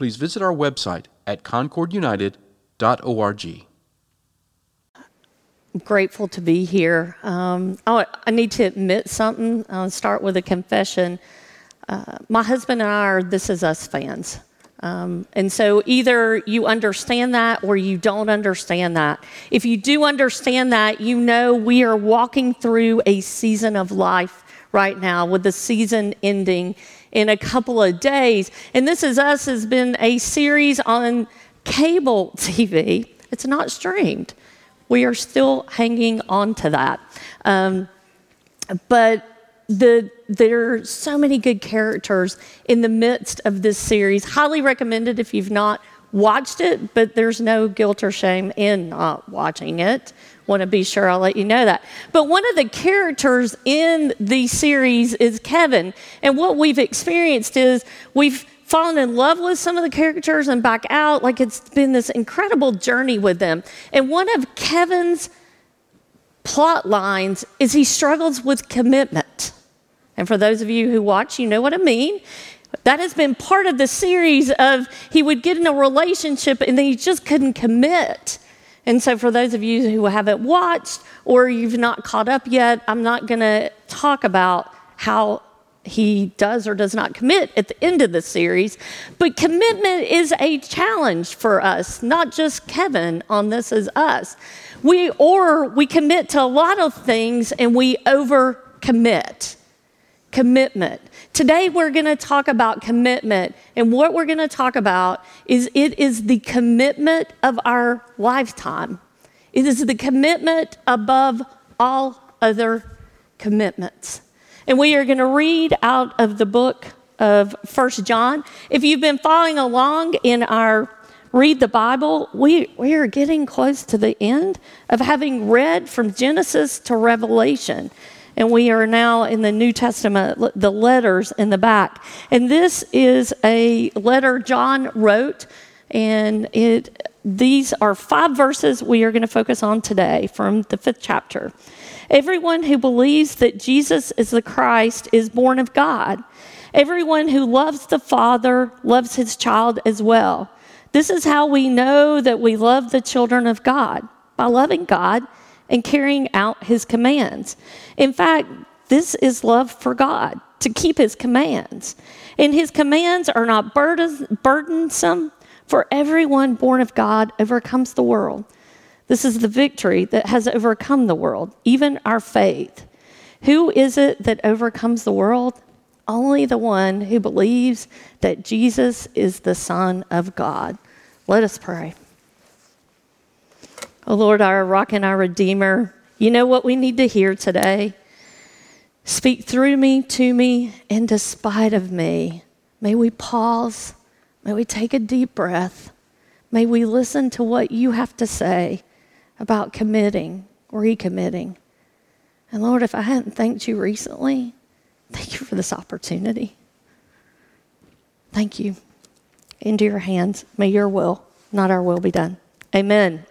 please visit our website at concordunited.org. Grateful to be here. Um, I, I, need to admit something. I'll start with a confession. Uh, my husband and I are This Is Us fans. Um, and so either you understand that or you don't understand that. If you do understand that, you know we are walking through a season of life right now with the season ending in a couple of days. And This Is Us has been a series on cable TV. It's not streamed. We are still hanging on to that. Um, but the, there are so many good characters in the midst of this series. Highly recommended if you've not watched it, but there's no guilt or shame in not watching it want to be sure I'll let you know that. But one of the characters in the series is Kevin. And what we've experienced is we've fallen in love with some of the characters and back out. Like it's been this incredible journey with them. And one of Kevin's plot lines is he struggles with commitment. And for those of you who watch, you know what I mean. That has been part of the series of he would get in a relationship and then he just couldn't commit. And so, for those of you who haven't watched or you've not caught up yet, I'm not going to talk about how he does or does not commit at the end of the series. But commitment is a challenge for us, not just Kevin on This Is Us. We, or we commit to a lot of things and we overcommit. Commitment. Today, we're going to talk about commitment. And what we're going to talk about is it is the commitment of our lifetime. It is the commitment above all other commitments. And we are going to read out of the book of First John. If you've been following along in our Read the Bible, we, we are getting close to the end of having read from Genesis to Revelation and we are now in the New Testament, the letters in the back. And this is a letter John wrote, and it these are five verses we are going to focus on today from the fifth chapter. Everyone who believes that Jesus is the Christ is born of God. Everyone who loves the Father loves his child as well. This is how we know that we love the children of God by loving God and carrying out his commands. In fact, this is love for God, to keep his commands. And his commands are not burdensome, for everyone born of God overcomes the world. This is the victory that has overcome the world, even our faith. Who is it that overcomes the world? Only the one who believes that Jesus is the Son of God. Let us pray. Oh Lord, our rock and our redeemer, you know what we need to hear today. Speak through me, to me, and despite of me. May we pause. May we take a deep breath. May we listen to what you have to say about committing, recommitting. And Lord, if I hadn't thanked you recently, thank you for this opportunity. Thank you. Into your hands. May your will, not our will, be done. Amen.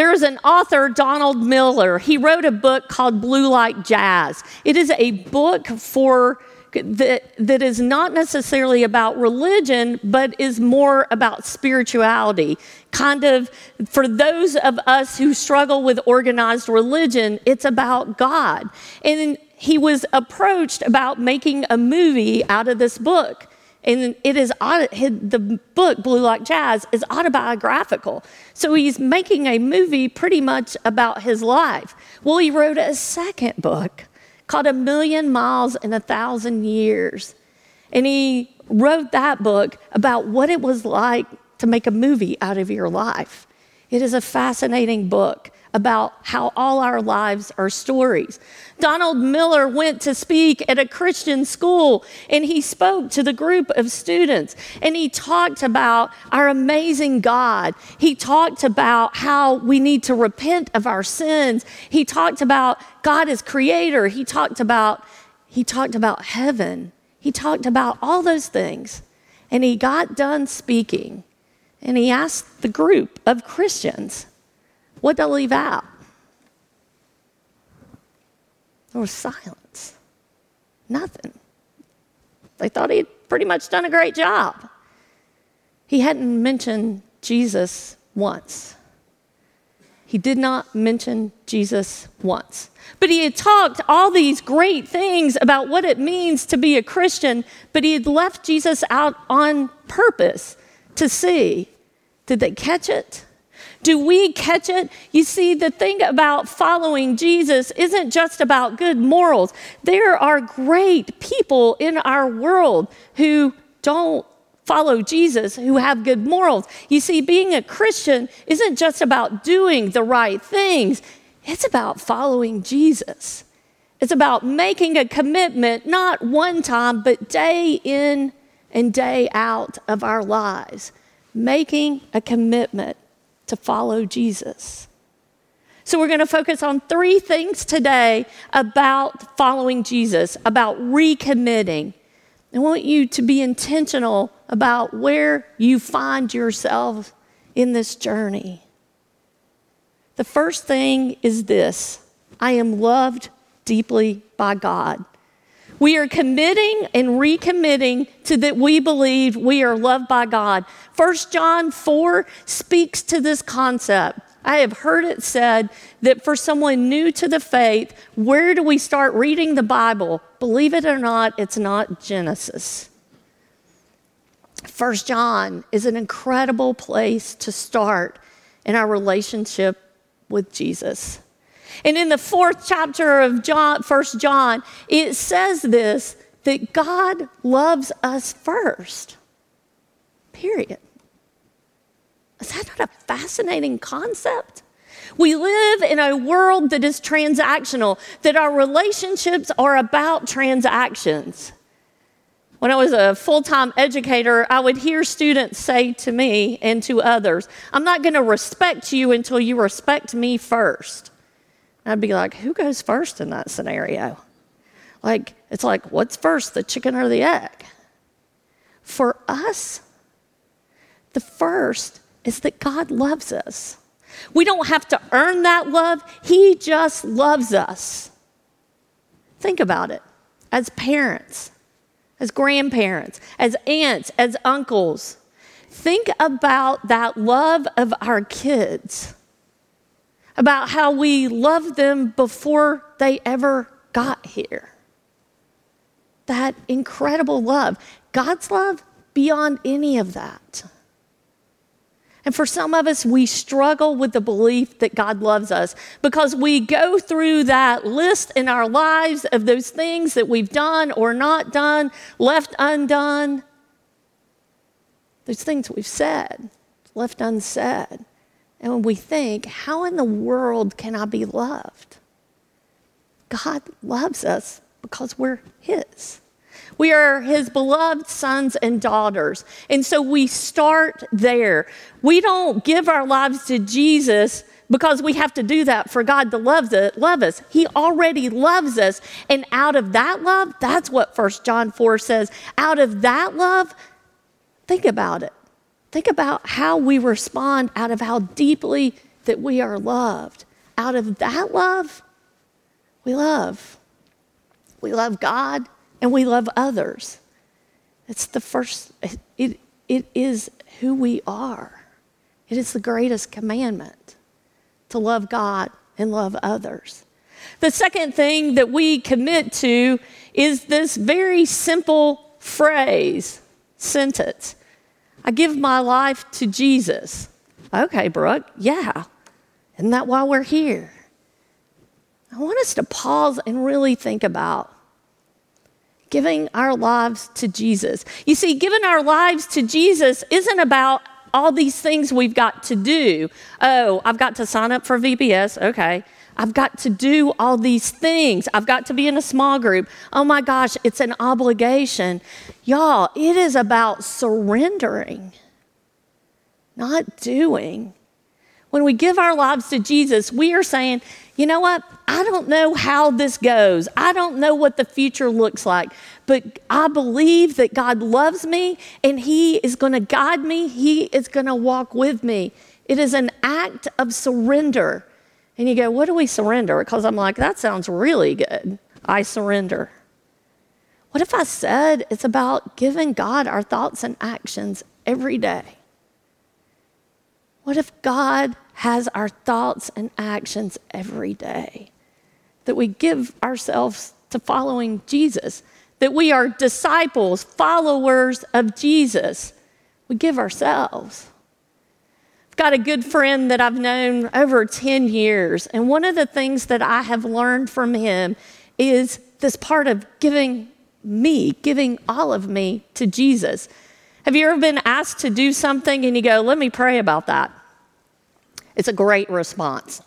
There is an author, Donald Miller. He wrote a book called Blue Like Jazz. It is a book for that, that is not necessarily about religion, but is more about spirituality. Kind of for those of us who struggle with organized religion, it's about God. And he was approached about making a movie out of this book. And it is the book Blue Like Jazz is autobiographical. So he's making a movie pretty much about his life. Well, he wrote a second book called A Million Miles in a Thousand Years. And he wrote that book about what it was like to make a movie out of your life. It is a fascinating book about how all our lives are stories. Donald Miller went to speak at a Christian school and he spoke to the group of students and he talked about our amazing God. He talked about how we need to repent of our sins. He talked about God as creator. He talked about he talked about heaven. He talked about all those things. And he got done speaking and he asked the group of Christians, what did I leave out? There was silence. Nothing. They thought he'd pretty much done a great job. He hadn't mentioned Jesus once. He did not mention Jesus once. But he had talked all these great things about what it means to be a Christian, but he had left Jesus out on purpose to see. Did they catch it? Do we catch it? You see, the thing about following Jesus isn't just about good morals. There are great people in our world who don't follow Jesus, who have good morals. You see, being a Christian isn't just about doing the right things, it's about following Jesus. It's about making a commitment, not one time, but day in and day out of our lives. Making a commitment to follow Jesus. So, we're going to focus on three things today about following Jesus, about recommitting. I want you to be intentional about where you find yourself in this journey. The first thing is this I am loved deeply by God. We are committing and recommitting to that we believe we are loved by God. 1 John 4 speaks to this concept. I have heard it said that for someone new to the faith, where do we start reading the Bible? Believe it or not, it's not Genesis. 1 John is an incredible place to start in our relationship with Jesus. And in the fourth chapter of John, 1 John, it says this that God loves us first. Period. Is that not a fascinating concept? We live in a world that is transactional, that our relationships are about transactions. When I was a full time educator, I would hear students say to me and to others, I'm not going to respect you until you respect me first. I'd be like, who goes first in that scenario? Like, it's like, what's first, the chicken or the egg? For us, the first is that God loves us. We don't have to earn that love, He just loves us. Think about it as parents, as grandparents, as aunts, as uncles. Think about that love of our kids about how we loved them before they ever got here. That incredible love. God's love beyond any of that. And for some of us, we struggle with the belief that God loves us because we go through that list in our lives of those things that we've done or not done, left undone, those things we've said, left unsaid. And when we think, how in the world can I be loved? God loves us because we're His. We are His beloved sons and daughters. And so we start there. We don't give our lives to Jesus because we have to do that for God to love, the, love us. He already loves us. And out of that love, that's what 1 John 4 says. Out of that love, think about it. Think about how we respond out of how deeply that we are loved. Out of that love, we love. We love God and we love others. It's the first, it, it is who we are. It is the greatest commandment to love God and love others. The second thing that we commit to is this very simple phrase, sentence I give my life to Jesus. Okay, Brooke, yeah. Isn't that why we're here? I want us to pause and really think about giving our lives to Jesus. You see, giving our lives to Jesus isn't about all these things we've got to do. Oh, I've got to sign up for VBS. Okay. I've got to do all these things. I've got to be in a small group. Oh my gosh, it's an obligation. Y'all, it is about surrendering, not doing. When we give our lives to Jesus, we are saying, you know what? I don't know how this goes. I don't know what the future looks like, but I believe that God loves me and He is going to guide me. He is going to walk with me. It is an act of surrender. And you go, what do we surrender? Because I'm like, that sounds really good. I surrender. What if I said it's about giving God our thoughts and actions every day? What if God has our thoughts and actions every day? That we give ourselves to following Jesus, that we are disciples, followers of Jesus. We give ourselves. Got a good friend that I've known over 10 years, and one of the things that I have learned from him is this part of giving me, giving all of me to Jesus. Have you ever been asked to do something and you go, let me pray about that? It's a great response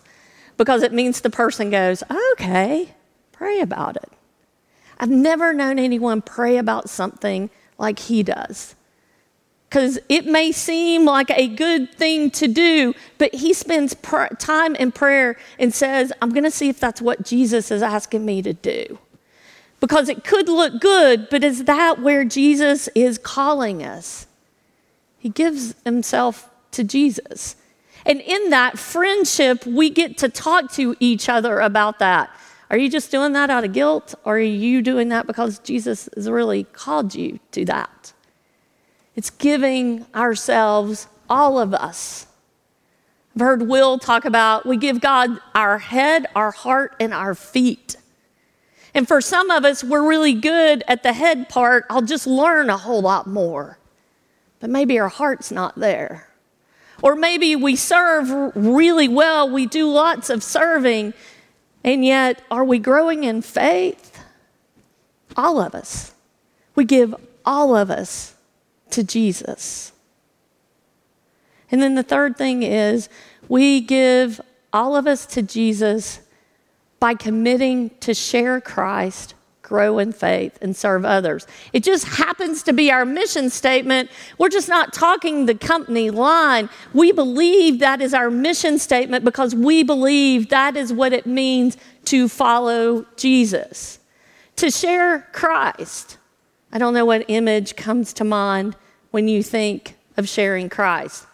because it means the person goes, okay, pray about it. I've never known anyone pray about something like he does. Because it may seem like a good thing to do, but he spends pr- time in prayer and says, I'm going to see if that's what Jesus is asking me to do. Because it could look good, but is that where Jesus is calling us? He gives himself to Jesus. And in that friendship, we get to talk to each other about that. Are you just doing that out of guilt, or are you doing that because Jesus has really called you to that? It's giving ourselves, all of us. I've heard Will talk about we give God our head, our heart, and our feet. And for some of us, we're really good at the head part. I'll just learn a whole lot more. But maybe our heart's not there. Or maybe we serve really well, we do lots of serving, and yet are we growing in faith? All of us. We give all of us to Jesus. And then the third thing is we give all of us to Jesus by committing to share Christ grow in faith, and serve others. It just happens to be our mission statement. We're just not talking the company line. We believe that is our mission statement because we believe that is what it means to follow Jesus, to share Christ. I don't know what image comes to mind when you think of sharing Christ.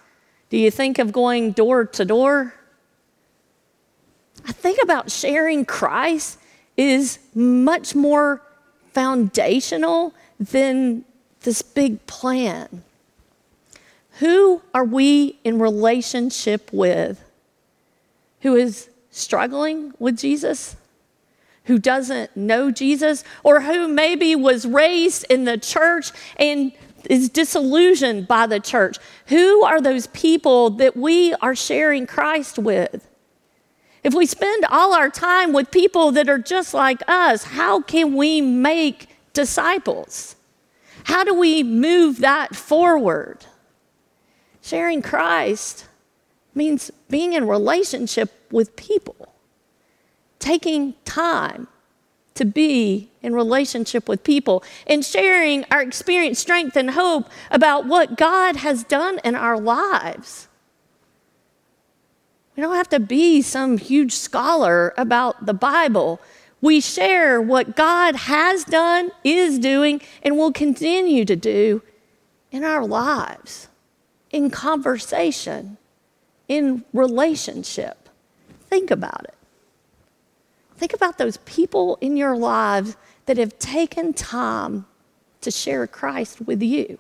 Do you think of going door to door? I think about sharing Christ is much more foundational than this big plan. Who are we in relationship with? Who is struggling with Jesus? Who doesn't know Jesus? Or who maybe was raised in the church and is disillusioned by the church? Who are those people that we are sharing Christ with? If we spend all our time with people that are just like us, how can we make disciples? How do we move that forward? Sharing Christ means being in relationship with people, taking time to be in relationship with people, and sharing our experience, strength, and hope about what God has done in our lives. We don't have to be some huge scholar about the Bible. We share what God has done, is doing, and will continue to do in our lives, in conversation, in relationship. Think about it. Think about those people in your lives that have taken time to share Christ with you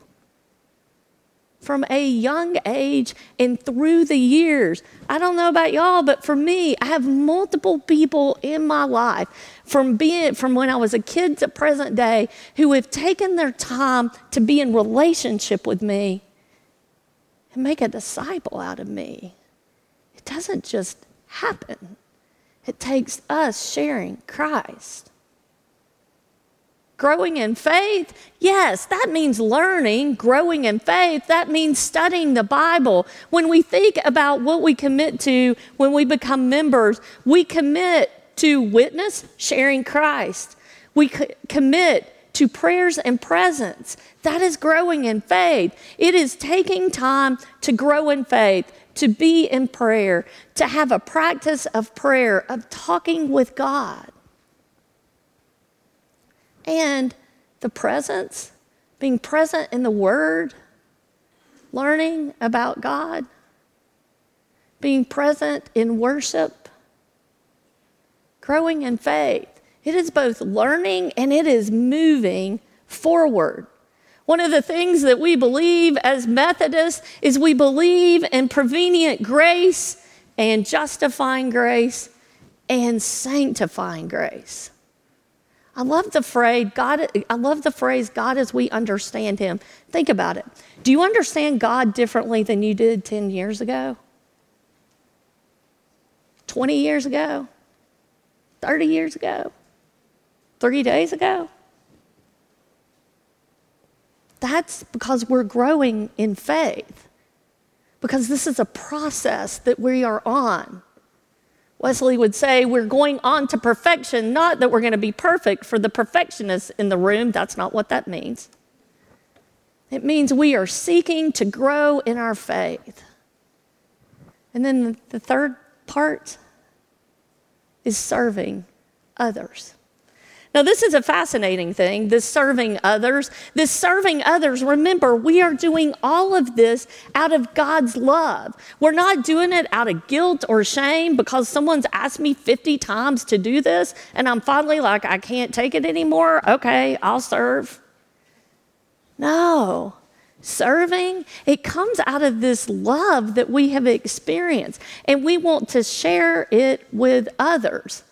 from a young age and through the years. I don't know about y'all, but for me, I have multiple people in my life from being from when I was a kid to present day who have taken their time to be in relationship with me and make a disciple out of me. It doesn't just happen. It takes us sharing Christ. growing in faith? Yes, that means learning, growing in faith. That means studying the Bible. When we think about what we commit to when we become members, we commit to witness, sharing Christ. We commit to prayers and presence. That is growing in faith. It is taking time to grow in faith, to be in prayer, to have a practice of prayer, of talking with God. And the presence, being present in the Word, learning about God, being present in worship, growing in faith. It is both learning and it is moving forward. One of the things that we believe as Methodists is we believe in prevenient grace and justifying grace and sanctifying grace. I love the phrase God I love the phrase God as we understand him. Think about it. Do you understand God differently than you did 10 years ago? 20 years ago? 30 years ago? 30 days ago? That's because we're growing in faith. Because this is a process that we are on. Wesley would say, We're going on to perfection, not that we're going to be perfect for the perfectionists in the room. That's not what that means. It means we are seeking to grow in our faith. And then the third part is serving others. Now, this is a fascinating thing this serving others. This serving others, remember, we are doing all of this out of God's love. We're not doing it out of guilt or shame because someone's asked me 50 times to do this and I'm finally like, I can't take it anymore. Okay, I'll serve. No. Serving, it comes out of this love that we have experienced, and we want to share it with others.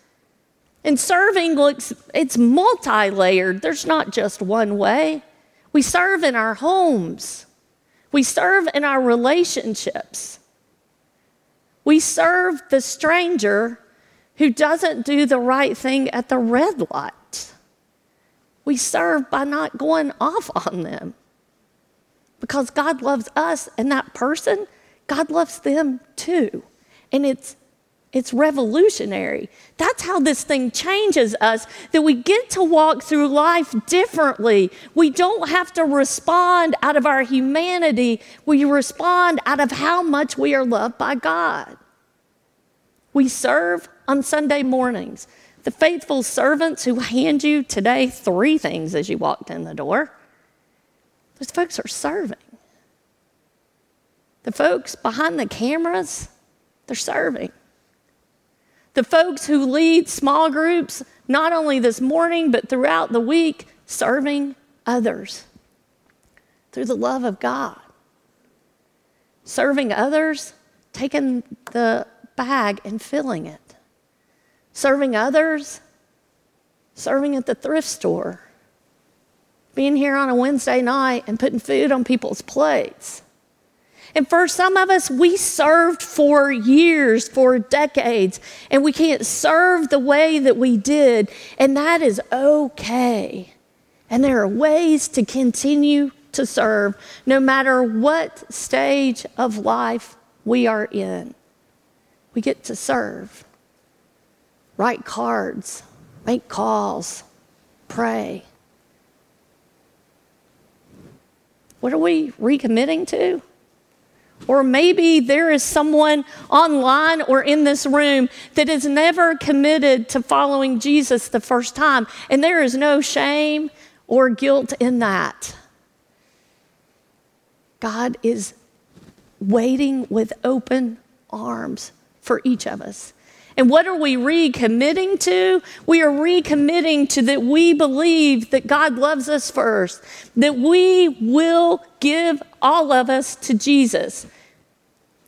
And serving looks, it's multi layered. There's not just one way. We serve in our homes, we serve in our relationships. We serve the stranger who doesn't do the right thing at the red light. We serve by not going off on them because God loves us and that person, God loves them too. And it's it's revolutionary. That's how this thing changes us, that we get to walk through life differently. We don't have to respond out of our humanity, we respond out of how much we are loved by God. We serve on Sunday mornings. The faithful servants who hand you today three things as you walked in the door, those folks are serving. The folks behind the cameras, they're serving the folks who lead small groups, not only this morning, but throughout the week, serving others through the love of God. Serving others, taking the bag and filling it. Serving others, serving at the thrift store. Being here on a Wednesday night and putting food on people's plates. And for some of us, we served for years, for decades, and we can't serve the way that we did, and that is okay. And there are ways to continue to serve no matter what stage of life we are in. We get to serve, write cards, make calls, pray. What are we recommitting to? Or maybe there is someone online or in this room that has never committed to following Jesus the first time, and there is no shame or guilt in that. God is waiting with open arms for each of us. And what are we recommitting to? We are recommitting to that we believe that God loves us first, that we will give all of us to Jesus.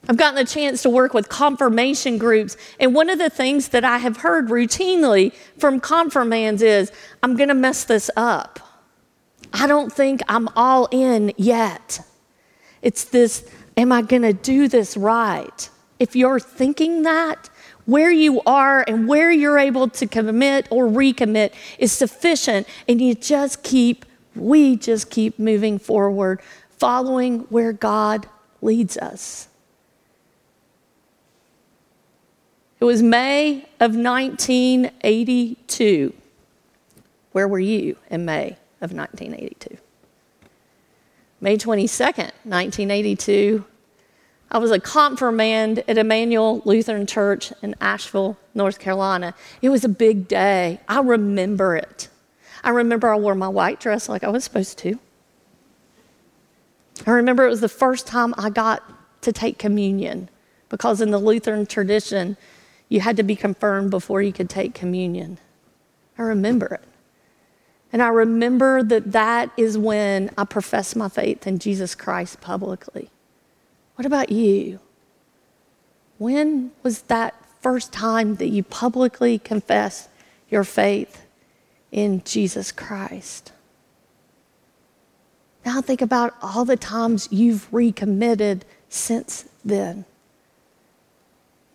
I've gotten a chance to work with confirmation groups, and one of the things that I have heard routinely from confirmands is, I'm going to mess this up. I don't think I'm all in yet. It's this, am I going to do this right? If you're thinking that, where you are and where you're able to commit or recommit is sufficient. And you just keep, we just keep moving forward, following where God leads us. It was May of 1982. Where were you in May of 1982? May 22nd, 1982, I was a confirmand at Emmanuel Lutheran Church in Asheville, North Carolina. It was a big day. I remember it. I remember I wore my white dress like I was supposed to. I remember it was the first time I got to take communion because in the Lutheran tradition, you had to be confirmed before you could take communion. I remember it. And I remember that that is when I professed my faith in Jesus Christ publicly. What about you? When was that first time that you publicly confessed your faith in Jesus Christ? Now think about all the times you've recommitted since then.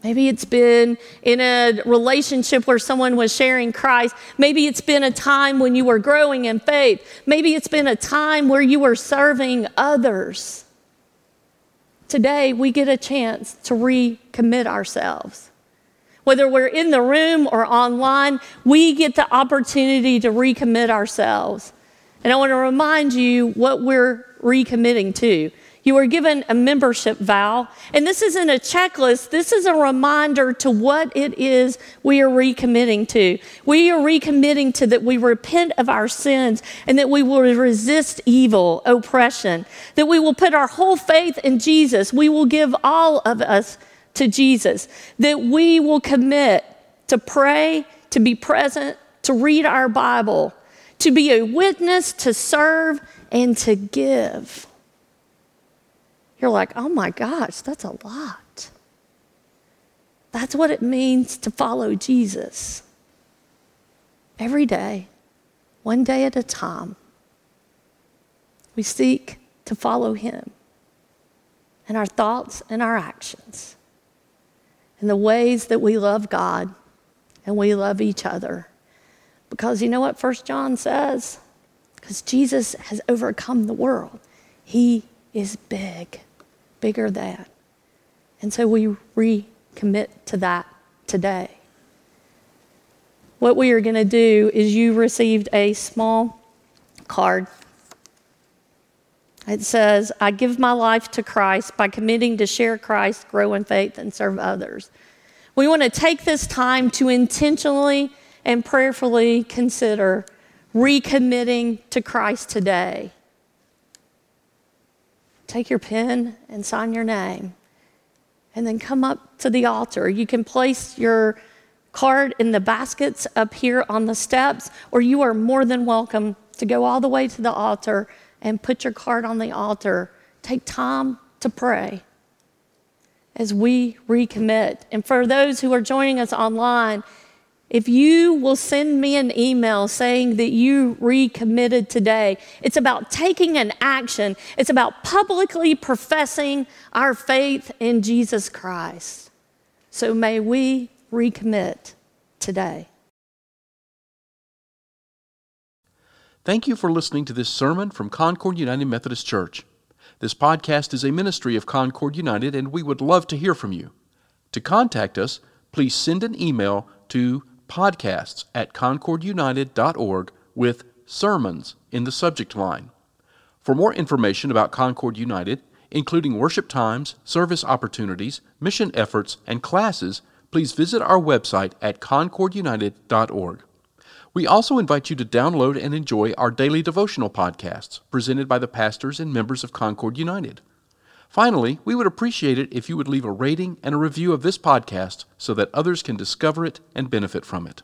Maybe it's been in a relationship where someone was sharing Christ. Maybe it's been a time when you were growing in faith. Maybe it's been a time where you were serving others. Today, we get a chance to recommit ourselves. Whether we're in the room or online, we get the opportunity to recommit ourselves. And I want to remind you what we're recommitting to. You are given a membership vow. And this isn't a checklist, this is a reminder to what it is we are recommitting to. We are recommitting to that we repent of our sins and that we will resist evil, oppression, that we will put our whole faith in Jesus. We will give all of us to Jesus, that we will commit to pray, to be present, to read our Bible, to be a witness, to serve, and to give. You're like, oh my gosh, that's a lot. That's what it means to follow Jesus. Every day, one day at a time, we seek to follow Him in our thoughts and our actions, in the ways that we love God and we love each other. Because you know what First John says? Because Jesus has overcome the world. He is big bigger than. And so we recommit to that today. What we are going to do is you received a small card. It says, I give my life to Christ by committing to share Christ, grow in faith, and serve others. We want to take this time to intentionally and prayerfully consider recommitting to Christ today take your pen and sign your name. And then come up to the altar. You can place your card in the baskets up here on the steps, or you are more than welcome to go all the way to the altar and put your card on the altar. Take time to pray as we recommit. And for those who are joining us online, if you will send me an email saying that you recommitted today, it's about taking an action. It's about publicly professing our faith in Jesus Christ. So may we recommit today. Thank you for listening to this sermon from Concord United Methodist Church. This podcast is a ministry of Concord United, and we would love to hear from you. To contact us, please send an email to podcasts at concordunited.org with sermons in the subject line. For more information about Concord United, including worship times, service opportunities, mission efforts, and classes, please visit our website at concordunited.org. We also invite you to download and enjoy our daily devotional podcasts presented by the pastors and members of Concord United. Finally, we would appreciate it if you would leave a rating and a review of this podcast so that others can discover it and benefit from it.